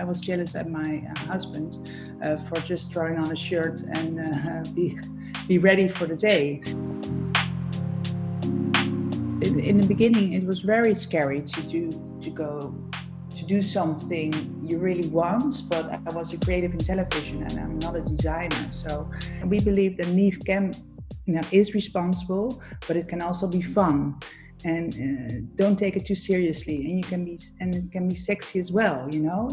I was jealous at my uh, husband uh, for just throwing on a shirt and uh, be be ready for the day. In, in the beginning, it was very scary to do to go to do something you really want, but I was a creative in television and I'm not a designer. So we believe that Neve can, you know, is responsible, but it can also be fun. And uh, don't take it too seriously, and you can be and it can be sexy as well, you know.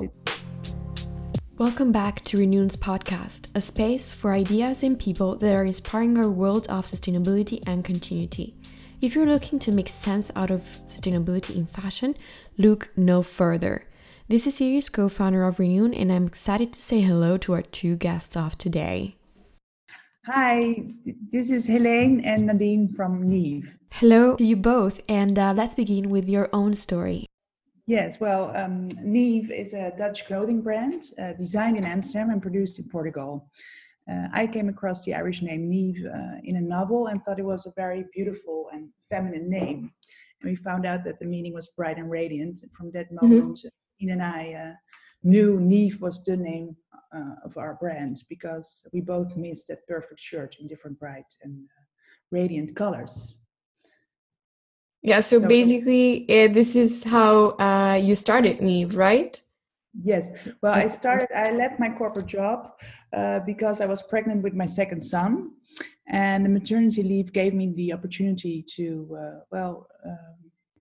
Welcome back to Renoon's podcast, a space for ideas and people that are inspiring our world of sustainability and continuity. If you're looking to make sense out of sustainability in fashion, look no further. This is Siri's co founder of Renewn, and I'm excited to say hello to our two guests of today. Hi, this is Helene and Nadine from Neve. Hello to you both, and uh, let's begin with your own story. Yes, well, um, Neve is a Dutch clothing brand uh, designed in Amsterdam and produced in Portugal. Uh, I came across the Irish name Neve uh, in a novel and thought it was a very beautiful and feminine name. And we found out that the meaning was bright and radiant. And from that mm-hmm. moment, mm-hmm. and I uh, knew Neve was the name uh, of our brand because we both missed that perfect shirt in different bright and uh, radiant colors. Yeah, so, so basically, uh, this is how you started Neve, right? Yes. Well, I started, I left my corporate job uh, because I was pregnant with my second son. And the maternity leave gave me the opportunity to, uh, well, uh,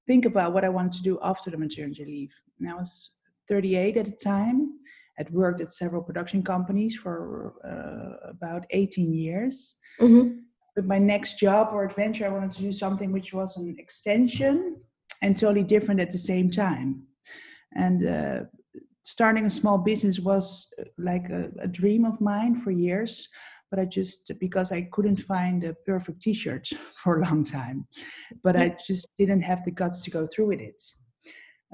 think about what I wanted to do after the maternity leave. And I was 38 at the time. I'd worked at several production companies for uh, about 18 years. Mm-hmm. With my next job or adventure, I wanted to do something which was an extension and totally different at the same time. And uh, starting a small business was uh, like a, a, dream of mine for years but i just because i couldn't find a perfect t-shirt for a long time but i just didn't have the guts to go through with it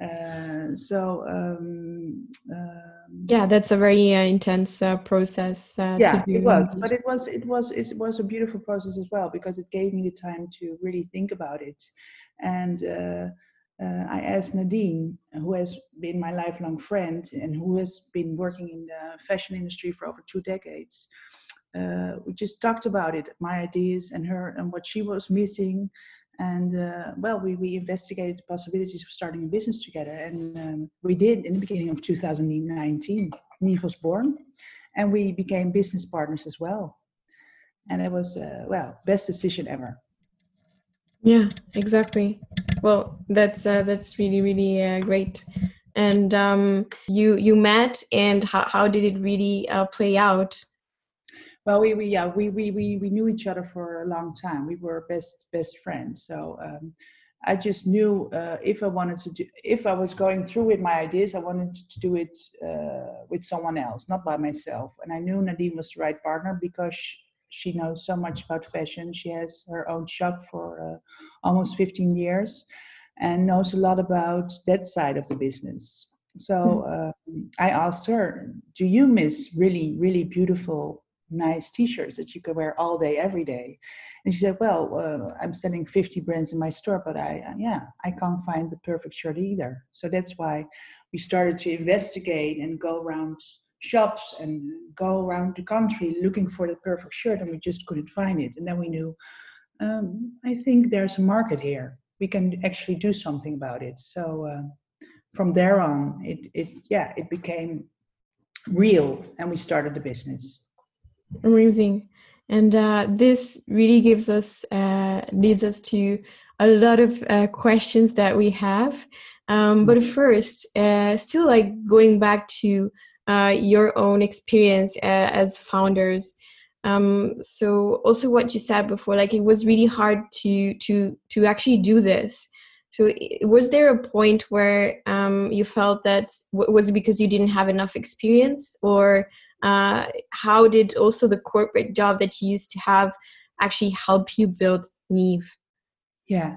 uh, so um, um, yeah that's a very uh, intense uh, process uh, yeah it was but it was it was it was a beautiful process as well because it gave me the time to really think about it and uh, uh, I asked Nadine, who has been my lifelong friend and who has been working in the fashion industry for over two decades. Uh, we just talked about it, my ideas and her, and what she was missing. And uh, well, we, we investigated the possibilities of starting a business together. And um, we did in the beginning of 2019. Neve was born, and we became business partners as well. And it was, uh, well, best decision ever. Yeah, exactly. Well, that's uh, that's really really uh, great. And um, you you met, and how how did it really uh, play out? Well, we, we yeah we, we we we knew each other for a long time. We were best best friends. So um, I just knew uh, if I wanted to do if I was going through with my ideas, I wanted to do it uh, with someone else, not by myself. And I knew Nadine was the right partner because she knows so much about fashion. She has her own shop for uh, almost 15 years and knows a lot about that side of the business. So uh, I asked her, Do you miss really, really beautiful, nice t shirts that you can wear all day, every day? And she said, Well, uh, I'm selling 50 brands in my store, but I, uh, yeah, I can't find the perfect shirt either. So that's why we started to investigate and go around shops and go around the country looking for the perfect shirt and we just couldn't find it and then we knew um, i think there's a market here we can actually do something about it so uh, from there on it, it yeah it became real and we started the business amazing. And uh, this really gives us uh, leads us to a lot of uh, questions that we have. Um, but mm-hmm. first uh, still like going back to uh, your own experience uh, as founders um, so also what you said before like it was really hard to to to actually do this. So was there a point where um, you felt that was it because you didn't have enough experience or uh, how did also the corporate job that you used to have actually help you build neve yeah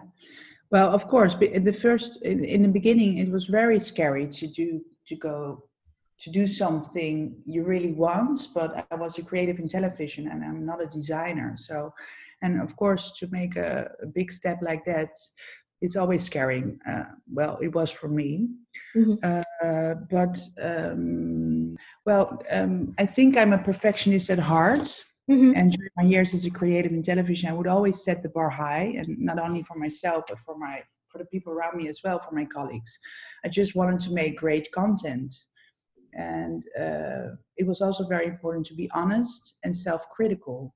well of course in the first in, in the beginning it was very scary to do to go to do something you really want but i was a creative in television and i'm not a designer so and of course to make a, a big step like that it's always scary. Uh, well, it was for me. Mm-hmm. Uh, but um, well, um, I think I'm a perfectionist at heart. Mm-hmm. And during my years as a creative in television, I would always set the bar high, and not only for myself, but for my for the people around me as well, for my colleagues. I just wanted to make great content, and uh, it was also very important to be honest and self-critical.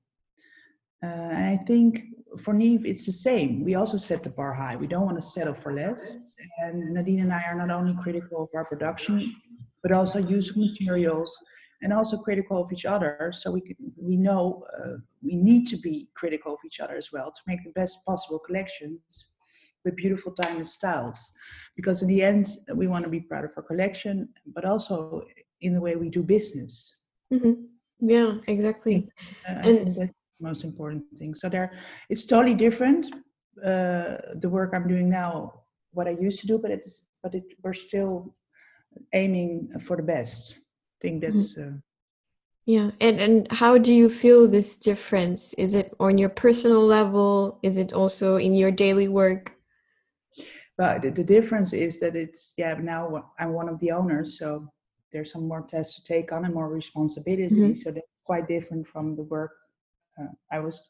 Uh, and I think for Neve, it's the same. We also set the bar high. We don't want to settle for less. And Nadine and I are not only critical of our production, but also use of materials and also critical of each other. So we can, we know uh, we need to be critical of each other as well to make the best possible collections with beautiful timeless styles. Because in the end, we want to be proud of our collection, but also in the way we do business. Mm-hmm. Yeah, exactly. Uh, and that's the most important thing. So there, it's totally different. Uh, the work I'm doing now, what I used to do, but it's but it, we're still aiming for the best. I think mm-hmm. that's. Uh, yeah, and and how do you feel this difference? Is it on your personal level? Is it also in your daily work? But the, the difference is that it's yeah now I'm one of the owners, so there's some more tests to take on and more responsibility. Mm-hmm. So that's quite different from the work uh, I was.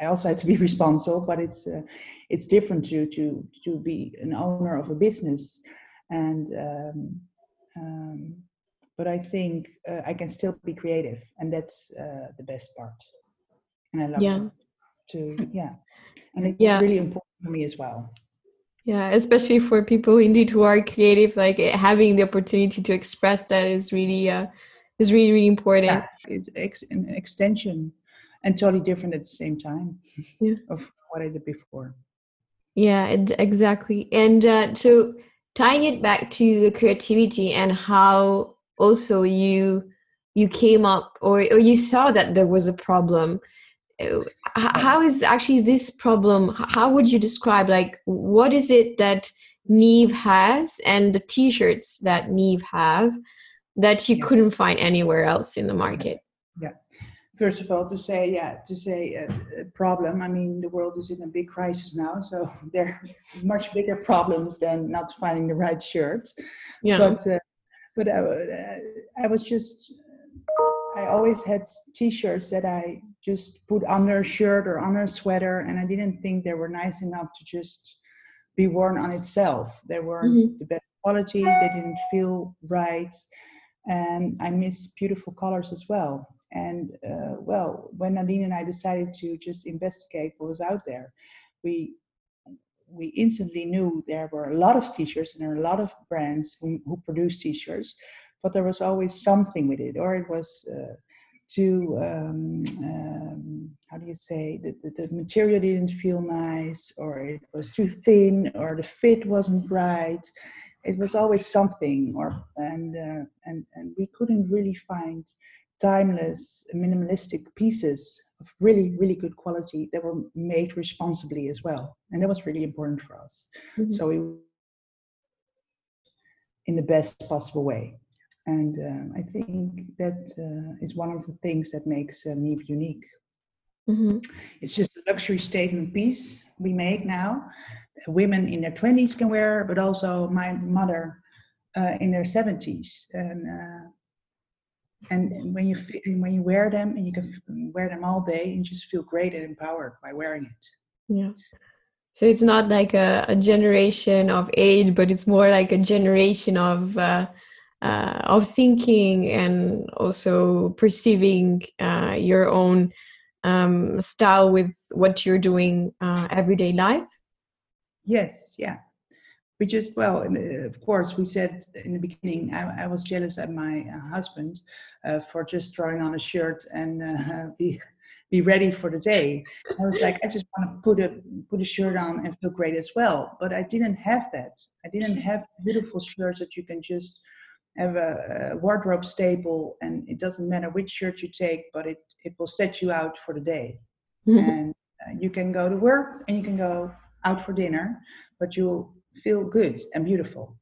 I also had to be responsible, but it's uh, it's different to to to be an owner of a business, and um, um, but I think uh, I can still be creative, and that's uh, the best part. And I love yeah. to, to yeah, and it's yeah. really important for me as well. Yeah, especially for people indeed who are creative, like eh, having the opportunity to express that is really uh, is really really important. Yeah, it's ex- an extension and totally different at the same time yeah. of what I did before. Yeah, it, exactly. And uh, so tying it back to the creativity and how also you you came up or, or you saw that there was a problem uh, how is actually this problem how would you describe like what is it that neve has and the t-shirts that neve have that you yeah. couldn't find anywhere else in the market yeah first of all to say yeah to say a, a, problem i mean the world is in a big crisis now so there are much bigger problems than not finding the right shirt yeah but uh, but I, uh, I was just I always had t-shirts that I just put under a shirt or under a sweater, and I didn't think they were nice enough to just be worn on itself. They weren't mm-hmm. the best quality. They didn't feel right, and I miss beautiful colors as well. And uh, well, when Nadine and I decided to just investigate what was out there, we we instantly knew there were a lot of t-shirts and there are a lot of brands who, who produce t-shirts but there was always something with it or it was uh, too um, um, how do you say the, the, the, material didn't feel nice or it was too thin or the fit wasn't right. It was always something or and uh, and and we couldn't really find timeless minimalistic pieces of really really good quality that were made responsibly as well. And that was really important for us. Mm-hmm. so we in the best possible way. And um, i think that uh, is one of the things that makes uh, neve unique. Mm-hmm. it's just a luxury statement piece we make now. Women in their 20s can wear but also my mother uh, in their 70s and uh, and when you when you wear them and you can wear them all day and just feel great and empowered by wearing it. Yeah. So it's not like a, a generation of age but it's more like a generation of uh, uh, of thinking and also perceiving uh, your own um, style with what you're doing uh, everyday life? Yes yeah we just well of course we said in the beginning i, I was jealous of my uh, husband uh, for just throwing on a shirt and uh, be be ready for the day. I was like i just want to put a put a shirt on and feel great as well. But i didn't have that. I didn't have beautiful shirts that you can just have a, a wardrobe staple and it doesn't matter which shirt you take but it it will set you out for the day. And uh, you can go to work and you can go out for dinner but you'll feel good and beautiful.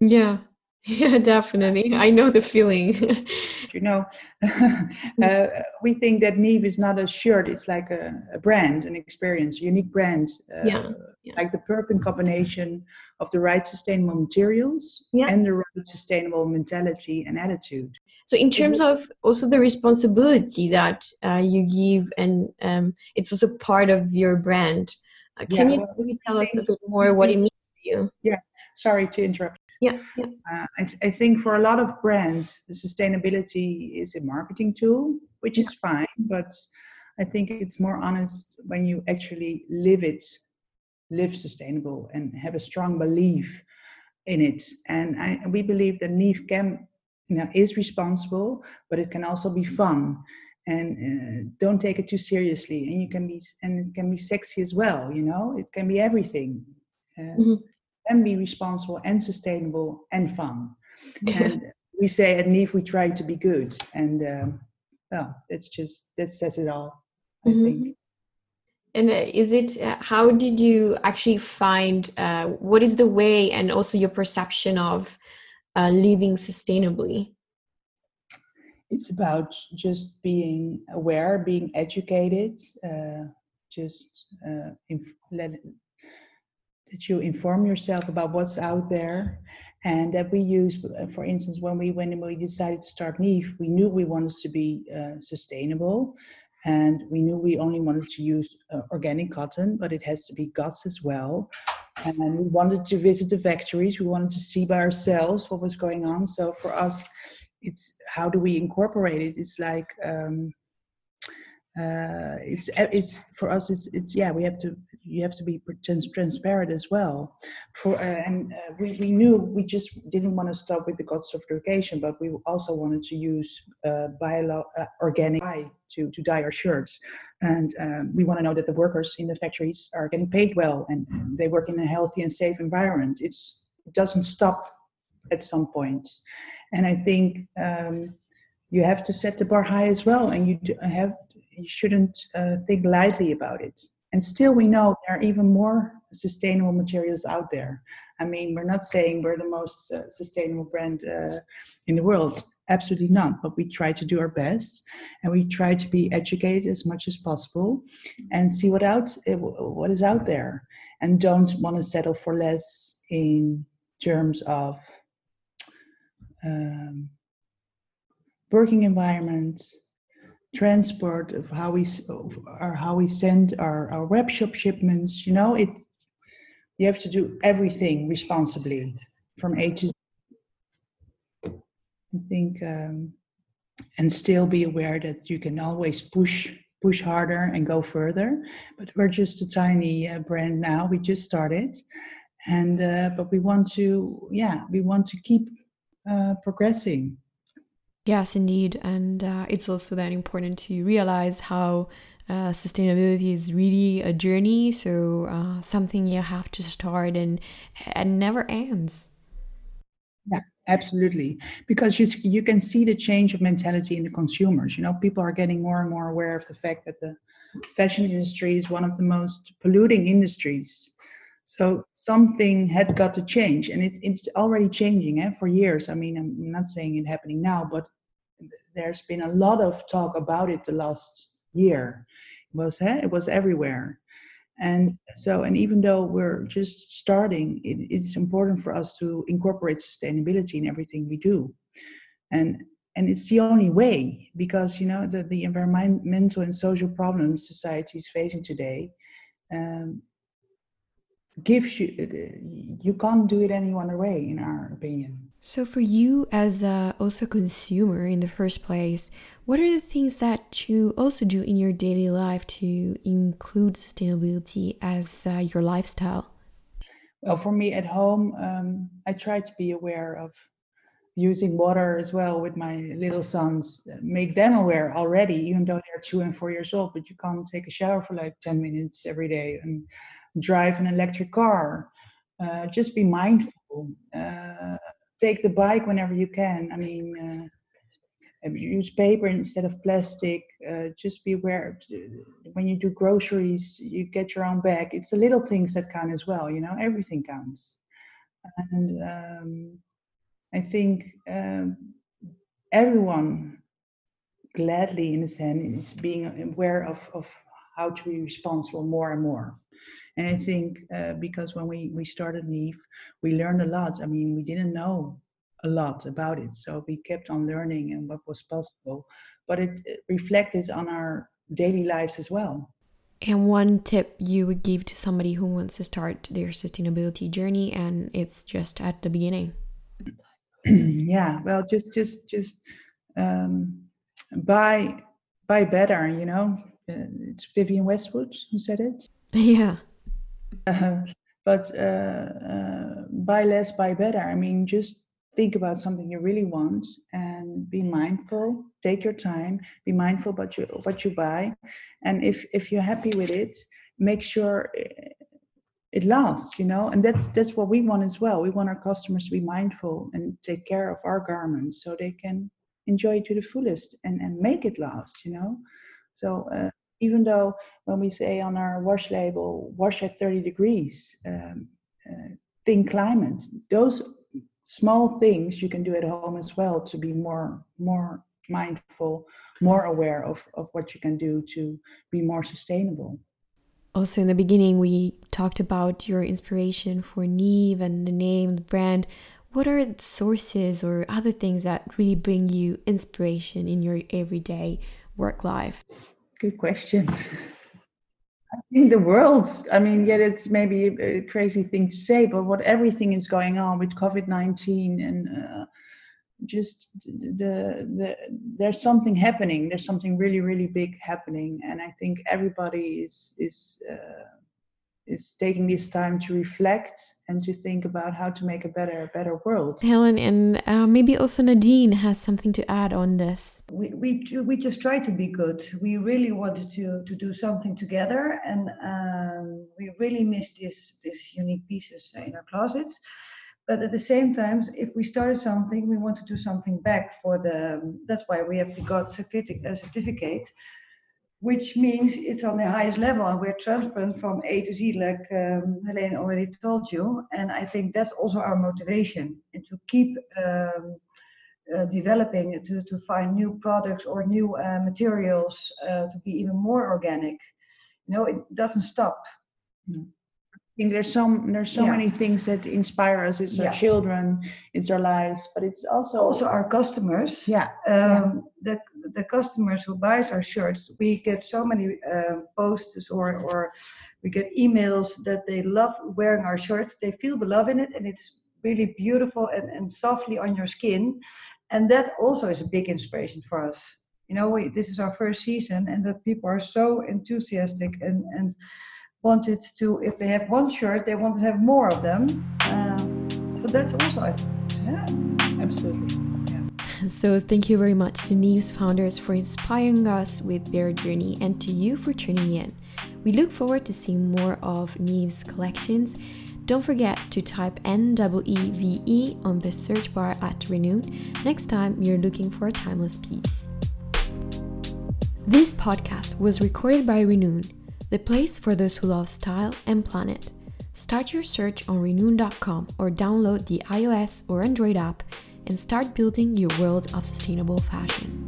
Yeah, yeah, definitely. I know the feeling. you know, uh, we think that Neve is not a shirt; it's like a, a brand, an experience, a unique brand. Uh, yeah. yeah. like the perfect combination of the right sustainable materials yeah. and the right sustainable mentality and attitude. So, in terms of also the responsibility that uh, you give, and um, it's also part of your brand. Uh, can yeah, you well, tell us a bit more what it means you? Yeah, sorry to interrupt. Yeah, yeah. Uh, I, th- I, think for a lot of brands, sustainability is a marketing tool, which is fine, but I think it's more honest when you actually live it, live sustainable, and have a strong belief in it. And I, we believe that Nieve can, you know, is responsible, but it can also be fun. And uh, don't take it too seriously. And you can be, and it can be sexy as well. You know, it can be everything. Uh, mm-hmm and be responsible and sustainable and fun. and we say at Nieve we try to be good, and um, well, that's just that says it all. I mm-hmm. think. And uh, is it uh, how did you actually find uh, what is the way and also your perception of uh, living sustainably? It's about just being aware, being educated, uh, just uh, inf- let, that you inform yourself about what's out there and that we use for instance when we when we decided to start Nieve we knew we wanted to be uh, sustainable and we knew we only wanted to use uh, organic cotton but it has to be GOTS as well. And we wanted to visit the factories. We wanted to see by ourselves what was going on. So for us it's how do we incorporate it? It's like um, uh, it's it's for us it's it's yeah we have to you have to be trans- transparent as well. For uh, and uh, we we knew we just didn't want to stop with the GOTS certification, but we also wanted to use uh, bio uh, organic dye to to dye our shirts, and um, we want to know that the workers in the factories are getting paid well and they work in a healthy and safe environment. It's it doesn't stop at some point. point, and I think. Um, you have to set the bar high as well, and you have you shouldn't uh, think lightly about it. And still, we know there are even more sustainable materials out there. I mean, we're not saying we're the most uh, sustainable brand uh, in the world, absolutely not. But we try to do our best, and we try to be educated as much as possible, and see what out uh, what is out there, and don't want to settle for less in terms of um, working environment, transport of how we or how we send our, our web shop shipments you know it you have to do everything responsibly from a to z. I think um, and still be aware that you can always push push harder and go further but we're just a tiny uh, brand now we just started and uh, but we want to yeah we want to keep uh, progressing Yes, indeed. And uh, it's also then important to realize how uh, sustainability is really a journey. So uh, something you have to start and and never ends. Yeah, absolutely. Because you you can see the change of mentality in the consumers. You know, people are getting more and more aware of the fact that the fashion industry is one of the most polluting industries. So something had got to change, and it, it's already changing eh, for years. I mean, I'm not saying it happening now, but there's been a lot of talk about it the last year. It was eh, it was everywhere, and so and even though we're just starting, it, it's important for us to incorporate sustainability in everything we do, and and it's the only way because you know the, the environmental and social problems society is facing today um, gives you you can't do it any other way in our opinion so for you as a, also consumer in the first place what are the things that you also do in your daily life to include sustainability as uh, your lifestyle well for me at home um, i try to be aware of using water as well with my little sons make them aware already even though they're two and four years old but you can't take a shower for like 10 minutes every day and drive an electric car. Uh, just be mindful. Uh, take the bike whenever you can. I mean, uh, use paper instead of plastic. Uh, just be aware when you do groceries, you get your own bag. It's the little things that count as well. You know, everything counts. And um, I think um, everyone gladly, in a sense, is being aware of, of how to be responsible more and more And I think uh, because when we, we started Nieve, we learned a lot. I mean, we didn't know a lot about it. So we kept on learning and what was possible. But it, it reflected on our daily lives as well. And one tip you would give to somebody who wants to start their sustainability journey and it's just at the beginning? yeah, well, just, just, just um, buy, buy better, you know. Uh, it's Vivienne Westwood who said it. Yeah. Uh, but uh, uh, buy less, buy better. I mean, just think about something you really want and be mindful. Take your time. Be mindful about you, what you buy. And if if you're happy with it make sure it lasts you know? And that's that's what we want as well. We want our customers to be mindful and take care of our garments so they can enjoy it to the fullest and and make it last you know? So uh, even though when we say on our wash label wash at 30 degrees um, uh, thin climate those small things you can do at home as well to be more more mindful more aware of, of what you can do to be more sustainable. Also in the beginning we talked about your inspiration for Neve and the name the brand. What are sources or other things that really bring you inspiration in your everyday work life good question I think the world, I mean, yet it's maybe a crazy thing to say, but what everything is going on with COVID 19 and uh, just the, the, there's something happening. There's something really, really big happening. And I think everybody is, is, uh, is taking this time to reflect and to think about how to make a better better world. Helen and uh, maybe also Nadine has something to add on this. We, we we just try to be good. We really wanted to to do something together, and um, we really miss this this unique pieces in our closets. But at the same time, if we started something, we want to do something back for the. That's why we have the GOTS certificate which means it's on the highest level and we're transparent from A to Z, like um, Helene already told you. And I think that's also our motivation and to keep um, uh, developing, to, to find new products or new uh, materials uh, to be even more organic. You know, it doesn't stop. Mm think there's so there's so yeah. many things that inspire us. It's yeah. our children, it's our lives, but it's also also our customers. Yeah. Um, yeah. The the customers who buys our shirts, we get so many uh, posts or or we get emails that they love wearing our shirts. They feel the love in it, and it's really beautiful and, and softly on your skin. And that also is a big inspiration for us. You know, we, this is our first season, and that people are so enthusiastic and and wanted to, if they have one shirt, they want to have more of them. Um, so that's also, I think, yeah, absolutely. So, thank you very much to Nieve's founders for inspiring us with their journey and to you for tuning in. We look forward to seeing more of Nieve's collections. Don't forget to type NEEVE on the search bar at Renoon next time you're looking for a timeless piece. This podcast was recorded by Renoon the place for those who love style and planet. Start your search on renoon.com or download the iOS or Android app and start building your world of sustainable fashion.